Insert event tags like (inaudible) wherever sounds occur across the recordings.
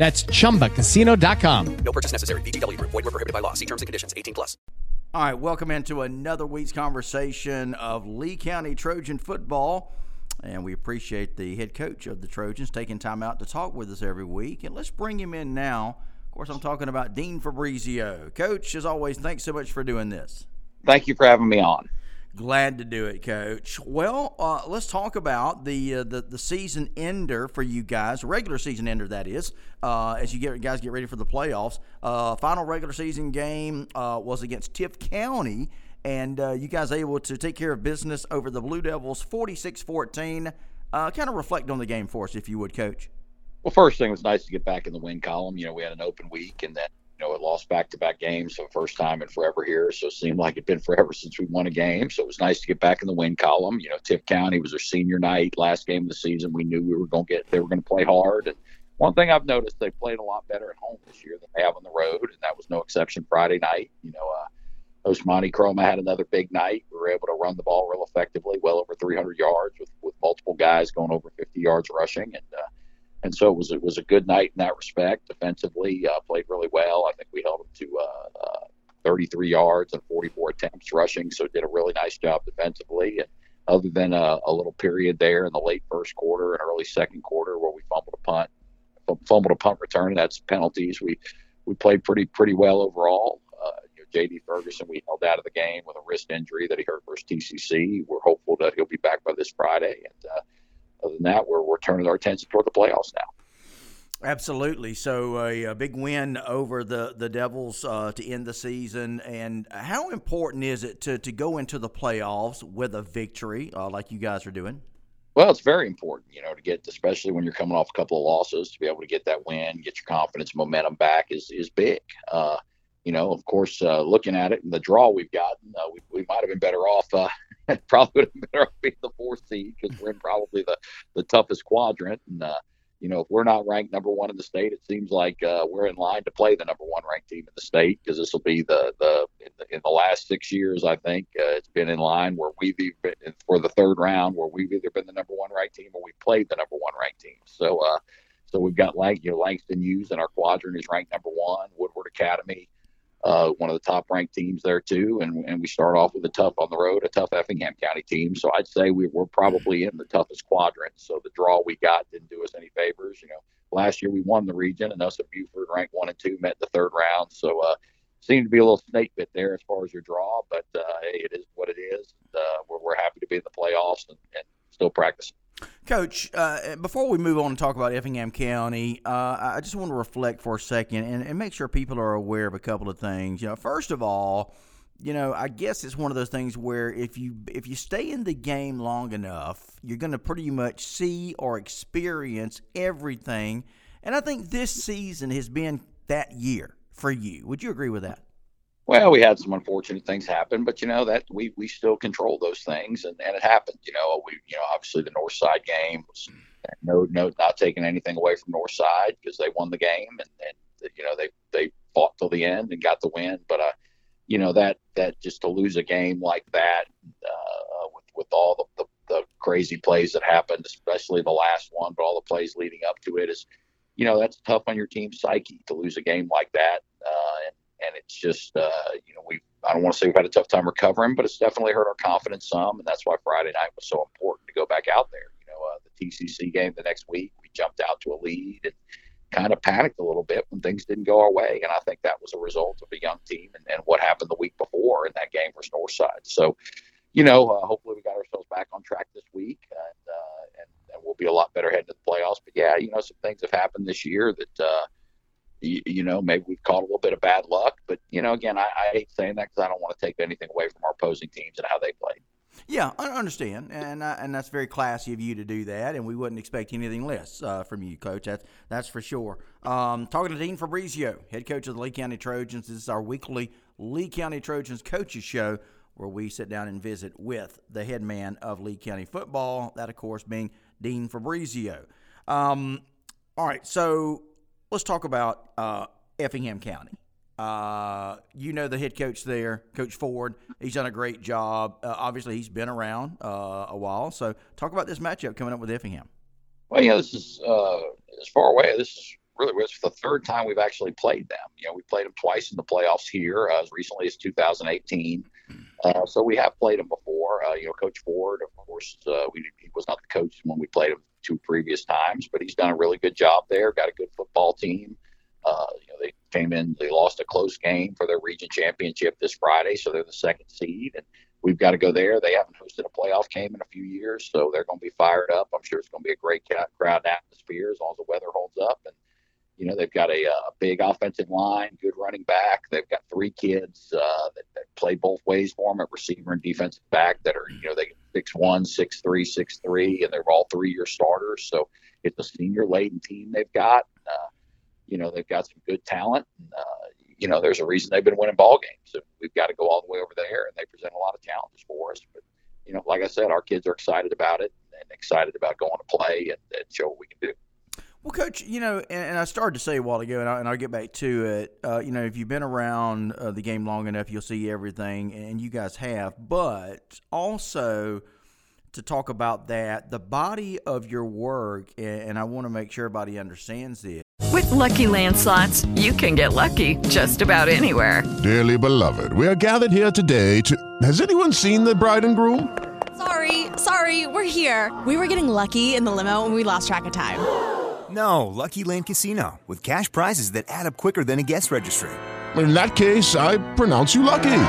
That's chumbacasino.com. No purchase necessary. VGW Group. Void were prohibited by law. See terms and conditions. 18 plus. All right, welcome into another week's conversation of Lee County Trojan football. And we appreciate the head coach of the Trojans taking time out to talk with us every week. And let's bring him in now. Of course, I'm talking about Dean Fabrizio. Coach, as always, thanks so much for doing this. Thank you for having me on. Glad to do it, Coach. Well, uh, let's talk about the, uh, the the season ender for you guys, regular season ender that is, uh, as you get guys get ready for the playoffs. Uh, final regular season game uh, was against Tift County, and uh, you guys able to take care of business over the Blue Devils, 46-14. kind of reflect on the game for us, if you would, Coach. Well, first thing was nice to get back in the win column. You know, we had an open week, and then know, it lost back-to-back games for the first time in forever here. So it seemed like it'd been forever since we won a game. So it was nice to get back in the win column. You know, Tift County was their senior night, last game of the season. We knew we were going to get, they were going to play hard. And one thing I've noticed, they played a lot better at home this year than they have on the road, and that was no exception Friday night. You know, uh, Monty Chroma had another big night. We were able to run the ball real effectively, well over 300 yards with, with multiple guys going over 50 yards rushing. And, and so it was it was a good night in that respect. Defensively, uh, played really well. I think we held them to uh, uh, 33 yards and 44 attempts rushing, so did a really nice job defensively. And other than a, a little period there in the late first quarter and early second quarter where we fumbled a punt, fumbled a punt return, that's penalties. We we played pretty pretty well overall. Uh, J.D. Ferguson, we held out of the game with a wrist injury that he hurt versus TCC. We're hopeful that he'll be back by this Friday, and uh, other than that, we're, we're turning our attention toward the playoffs now. Absolutely. So a, a, big win over the the Devils uh, to end the season. And how important is it to to go into the playoffs with a victory uh, like you guys are doing? Well, it's very important, you know, to get, especially when you're coming off a couple of losses, to be able to get that win, get your confidence, momentum back is is big. Uh, you know, of course, uh, looking at it and the draw we've gotten, uh, we, we might have been better off uh, (laughs) probably would have been being the fourth seed because we're in probably the, the toughest quadrant. And, uh, you know, if we're not ranked number one in the state, it seems like uh, we're in line to play the number one ranked team in the state because this will be the, the, in the, in the last six years, I think uh, it's been in line where we've been for the third round where we've either been the number one ranked team or we played the number one ranked team. So, uh, so we've got like, you know, Langston Hughes in our quadrant is ranked number one, Woodward Academy uh, one of the top ranked teams there too. And, and we start off with a tough on the road, a tough Effingham County team. So I'd say we were probably in the toughest quadrant. So the draw we got didn't do us any favors. You know, last year we won the region and us at Buford ranked one and two met the third round. So, uh, seemed to be a little snake bit there as far as your draw, but, uh, hey, it is what it is. Uh, we're, we're happy to be in the playoffs and, and still practicing. Coach, uh, before we move on and talk about Effingham County, uh, I just want to reflect for a second and, and, make sure people are aware of a couple of things. You know, first of all, you know, I guess it's one of those things where if you if you stay in the game long enough, you're going to pretty much see or experience everything. And I think this season has been that year for you. Would you agree with that? Well, we had some unfortunate things happen, but you know that we we still control those things, and, and it happened. You know, we you know obviously the North Side game was no no not taking anything away from North Side because they won the game, and, and you know they they fought till the end and got the win. But uh, you know that that just to lose a game like that uh, with with all the, the the crazy plays that happened, especially the last one, but all the plays leading up to it is, you know, that's tough on your team's psyche to lose a game like that. Uh, and it's just uh, you know we I don't want to say we've had a tough time recovering, but it's definitely hurt our confidence some, and that's why Friday night was so important to go back out there. You know, uh, the TCC game the next week, we jumped out to a lead, and kind of panicked a little bit when things didn't go our way. And I think that was a result of a young team and, and what happened the week before in that game versus Northside. So, you know, uh, hopefully we got ourselves back on track this week and, uh, and, and we'll be a lot better heading to the playoffs. But yeah, you know, some things have happened this year that, uh, you, you know, maybe we've caught a little bit of bad luck. But, you know, again, I, I hate saying that because I don't want to take anything away from our opposing teams and how they played. Yeah, I understand, and uh, and that's very classy of you to do that, and we wouldn't expect anything less uh, from you, Coach. That's that's for sure. Um, talking to Dean Fabrizio, head coach of the Lee County Trojans. This is our weekly Lee County Trojans coaches show, where we sit down and visit with the head man of Lee County football. That, of course, being Dean Fabrizio. Um, all right, so let's talk about uh, Effingham County. Uh, you know the head coach there, Coach Ford. He's done a great job. Uh, obviously, he's been around uh, a while. So, talk about this matchup coming up with Effingham. Well, yeah, this is uh, as far away. This is really it's the third time we've actually played them. You know, we played them twice in the playoffs here uh, as recently as 2018. Uh, so we have played them before. Uh, you know, Coach Ford, of course, uh, we, he was not the coach when we played him two previous times, but he's done a really good job there. Got a good football team. Uh, you know, they came in, they lost a close game for their region championship this Friday, so they're the second seed, and we've got to go there. They haven't hosted a playoff game in a few years, so they're going to be fired up. I'm sure it's going to be a great crowd atmosphere as long as the weather holds up. And you know, they've got a, a big offensive line, good running back. They've got three kids uh, that, that play both ways for them at receiver and defensive back that are, you know, they six one, six three, six three, and they're all three year starters. So it's a senior laden team they've got. Uh, you know, they've got some good talent. Uh, you know, there's a reason they've been winning ball games. So we've got to go all the way over there, and they present a lot of challenges for us. But you know, like I said, our kids are excited about it and excited about going to play and, and show what we can do. Well, Coach, you know, and, and, I started to say a while ago, and, I, will get back to it. Uh, you know, if you've been around uh, the game long enough, you'll see everything, and you guys have. But also to talk about that, the body of your work, and, and I want to make sure everybody understands this. With Lucky Land slots, you can get lucky just about anywhere. Dearly beloved, we are gathered here today to. Has anyone seen the bride and groom? Sorry, sorry, we're here. We were getting lucky in the limo, and we lost track of time. No, Lucky Land Casino, with cash prizes that add up quicker than a guest registry. In that case, I pronounce you lucky.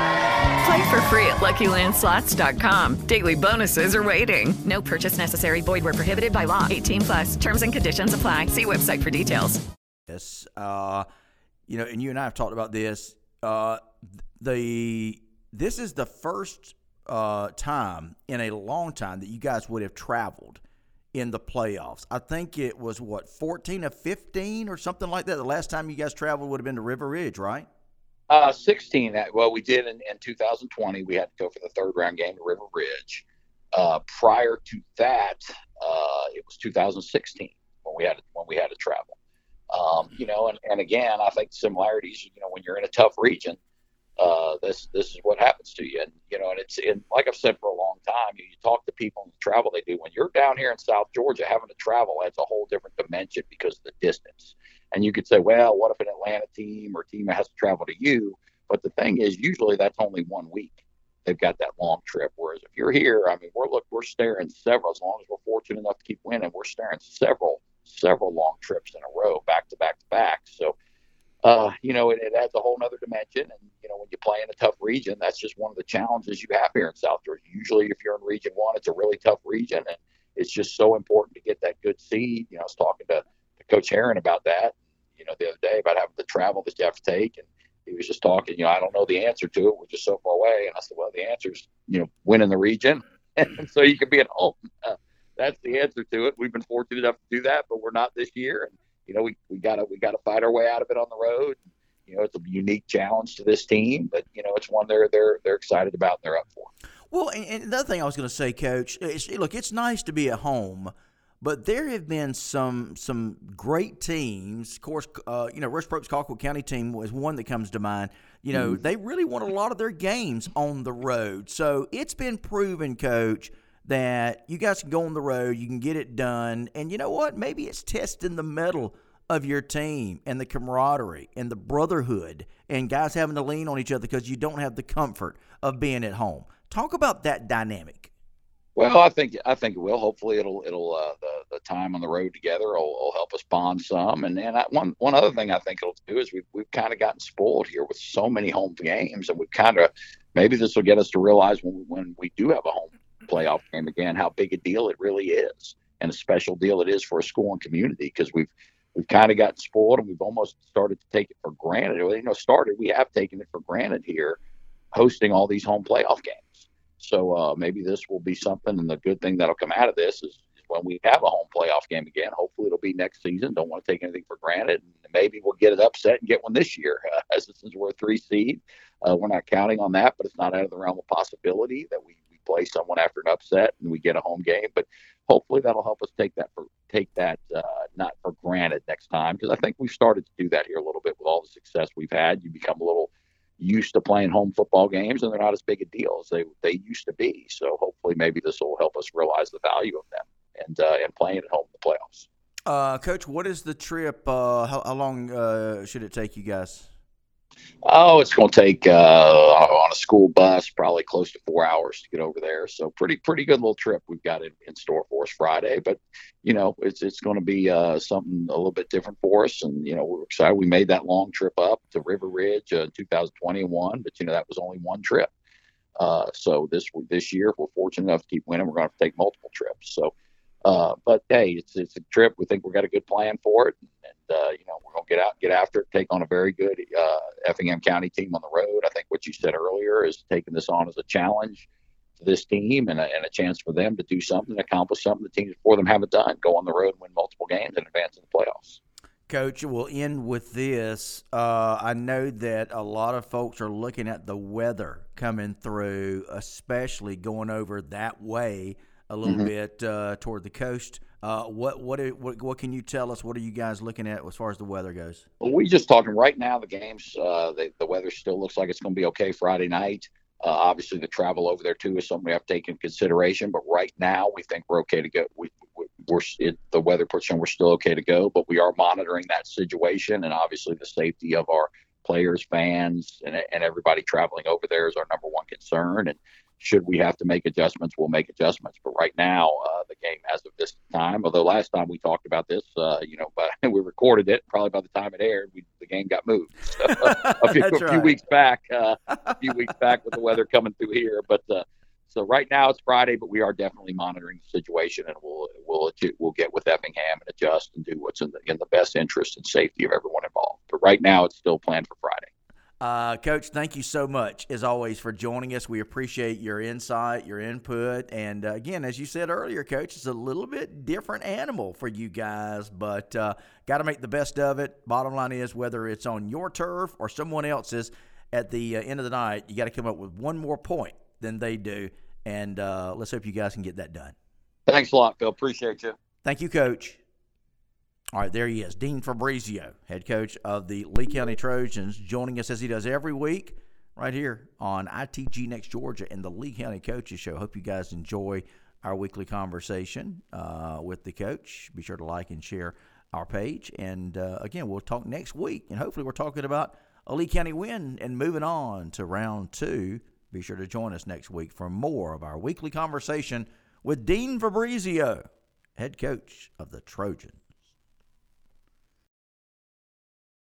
Play for free at LuckyLandSlots.com. Daily bonuses are waiting. No purchase necessary. Void where prohibited by law. 18 plus. Terms and conditions apply. See website for details. Yes, uh, you know, and you and I have talked about this. Uh, the this is the first uh, time in a long time that you guys would have traveled in the playoffs. I think it was what 14 or 15 or something like that. The last time you guys traveled would have been to River Ridge, right? Uh, 16. Well, we did in, in 2020. We had to go for the third round game to River Ridge. Uh, prior to that, uh, it was 2016 when we had when we had to travel. Um, you know, and, and again, I think similarities. You know, when you're in a tough region, uh, this this is what happens to you. And you know, and it's and like I've said for a long time, you, you talk to people and the travel they do. When you're down here in South Georgia, having to travel adds a whole different dimension because of the distance. And you could say, well, what if an Atlanta team or team has to travel to you? But the thing is, usually that's only one week. They've got that long trip. Whereas if you're here, I mean, we're look, we're staring several. As long as we're fortunate enough to keep winning, we're staring several, several long trips in a row, back to back to back. So uh, you know, it, it adds a whole other dimension. And, you play in a tough region, that's just one of the challenges you have here in South Georgia. Usually, if you're in Region 1, it's a really tough region. And it's just so important to get that good seed. You know, I was talking to, to Coach Heron about that, you know, the other day about having the travel that you have to take. And he was just talking, you know, I don't know the answer to it. We're just so far away. And I said, well, the answer is, you know, winning the region. (laughs) and so you can be at home. Uh, that's the answer to it. We've been fortunate enough to do that, but we're not this year. And, you know, we, we gotta we gotta fight our way out of it on the road. You know, it's a unique challenge to this team, but you know, it's one they're they're they're excited about and they're up for. Well, and another thing I was going to say, Coach, is, look, it's nice to be at home, but there have been some some great teams. Of course, uh, you know, Rush Propst Colquitt County team was one that comes to mind. You know, mm-hmm. they really won a lot of their games on the road, so it's been proven, Coach that you guys can go on the road, you can get it done, and you know what? Maybe it's testing the mettle of your team and the camaraderie and the brotherhood and guys having to lean on each other because you don't have the comfort of being at home. Talk about that dynamic. Well, I think I think it will. Hopefully, it'll it'll uh, the the time on the road together will, will help us bond some. And then I, one one other thing I think it'll do is we've we've kind of gotten spoiled here with so many home games, and we've kind of maybe this will get us to realize when when we do have a home playoff game again how big a deal it really is, and a special deal it is for a school and community because we've we've kind of gotten spoiled and we've almost started to take it for granted. Well, You know, started we have taken it for granted here, hosting all these home playoff games. So uh, maybe this will be something, and the good thing that'll come out of this is, when we have a home playoff game again. Hopefully, it'll be next season. Don't want to take anything for granted. Maybe we'll get it upset and get one this year, uh, (laughs) as since we're a three seed. Uh, we're not counting on that, but it's not out of the realm of possibility that we play someone after an upset and we get a home game. But hopefully, that'll help us take that for take that uh, not for granted next time because I think we've started to do that here a little bit with all the success we've had. You become a little used to playing home football games and they're not as big a deal as they, they used to be. So hopefully maybe this will help us realize the value of them and uh, and playing at home in the playoffs. Uh, Coach, what is the trip? Uh, how, how long uh, should it take you guys? Oh, it's going to take uh, on a school bus probably close to four hours to get over there. So pretty pretty good little trip we've got in, in store for us Friday. But you know it's it's going to be uh, something a little bit different for us, and you know we're excited. We made that long trip up to River Ridge uh, 2021, but you know that was only one trip. Uh, so this this year, if we're fortunate enough to keep winning, we're going to, to take multiple trips. So uh, but hey, it's it's a trip. We think we got a good plan for it, and uh, you know we're gonna get out, get after it, take on a very good uh, Effingham County team on the road. I think what you said earlier is taking this on as a challenge to this team and a, and a chance for them to do something, accomplish something the teams before them haven't done, go on the road win multiple games and advance in the playoffs. Coach, we'll end with this. Uh, I know that a lot of folks are looking at the weather coming through, especially going over that way a little mm-hmm. bit uh, toward the coast. Uh, what, what what what can you tell us? What are you guys looking at as far as the weather goes? Well, we just talking right now. The games, uh, the, the weather still looks like it's going to be okay Friday night. Uh, obviously, the travel over there too is something we have to take into consideration. But right now, we think we're okay to go. We, we are it, the weather portion we're still okay to go, but we are monitoring that situation and obviously the safety of our players, fans, and, and everybody traveling over there is our number one concern. And should we have to make adjustments, we'll make adjustments. But right now, uh, the game as of this time, although last time we talked about this, uh, you know, but (laughs) we recorded it. Probably by the time it aired, we, the game got moved (laughs) so, a, few, a few right. weeks back. Uh, a few weeks back with the weather coming through here, but. Uh, so right now it's Friday, but we are definitely monitoring the situation, and we'll we'll we'll get with Effingham and adjust and do what's in the in the best interest and safety of everyone involved. But right now it's still planned for Friday. Uh, Coach, thank you so much, as always, for joining us. We appreciate your insight, your input. And uh, again, as you said earlier, Coach, it's a little bit different animal for you guys, but uh, got to make the best of it. Bottom line is, whether it's on your turf or someone else's, at the uh, end of the night, you got to come up with one more point than they do. And uh, let's hope you guys can get that done. Thanks a lot, Phil. Appreciate you. Thank you, Coach. All right, there he is, Dean Fabrizio, head coach of the Lee County Trojans, joining us as he does every week right here on ITG Next Georgia and the Lee County Coaches Show. Hope you guys enjoy our weekly conversation uh, with the coach. Be sure to like and share our page. And uh, again, we'll talk next week, and hopefully, we're talking about a Lee County win and moving on to round two. Be sure to join us next week for more of our weekly conversation with Dean Fabrizio, head coach of the Trojans.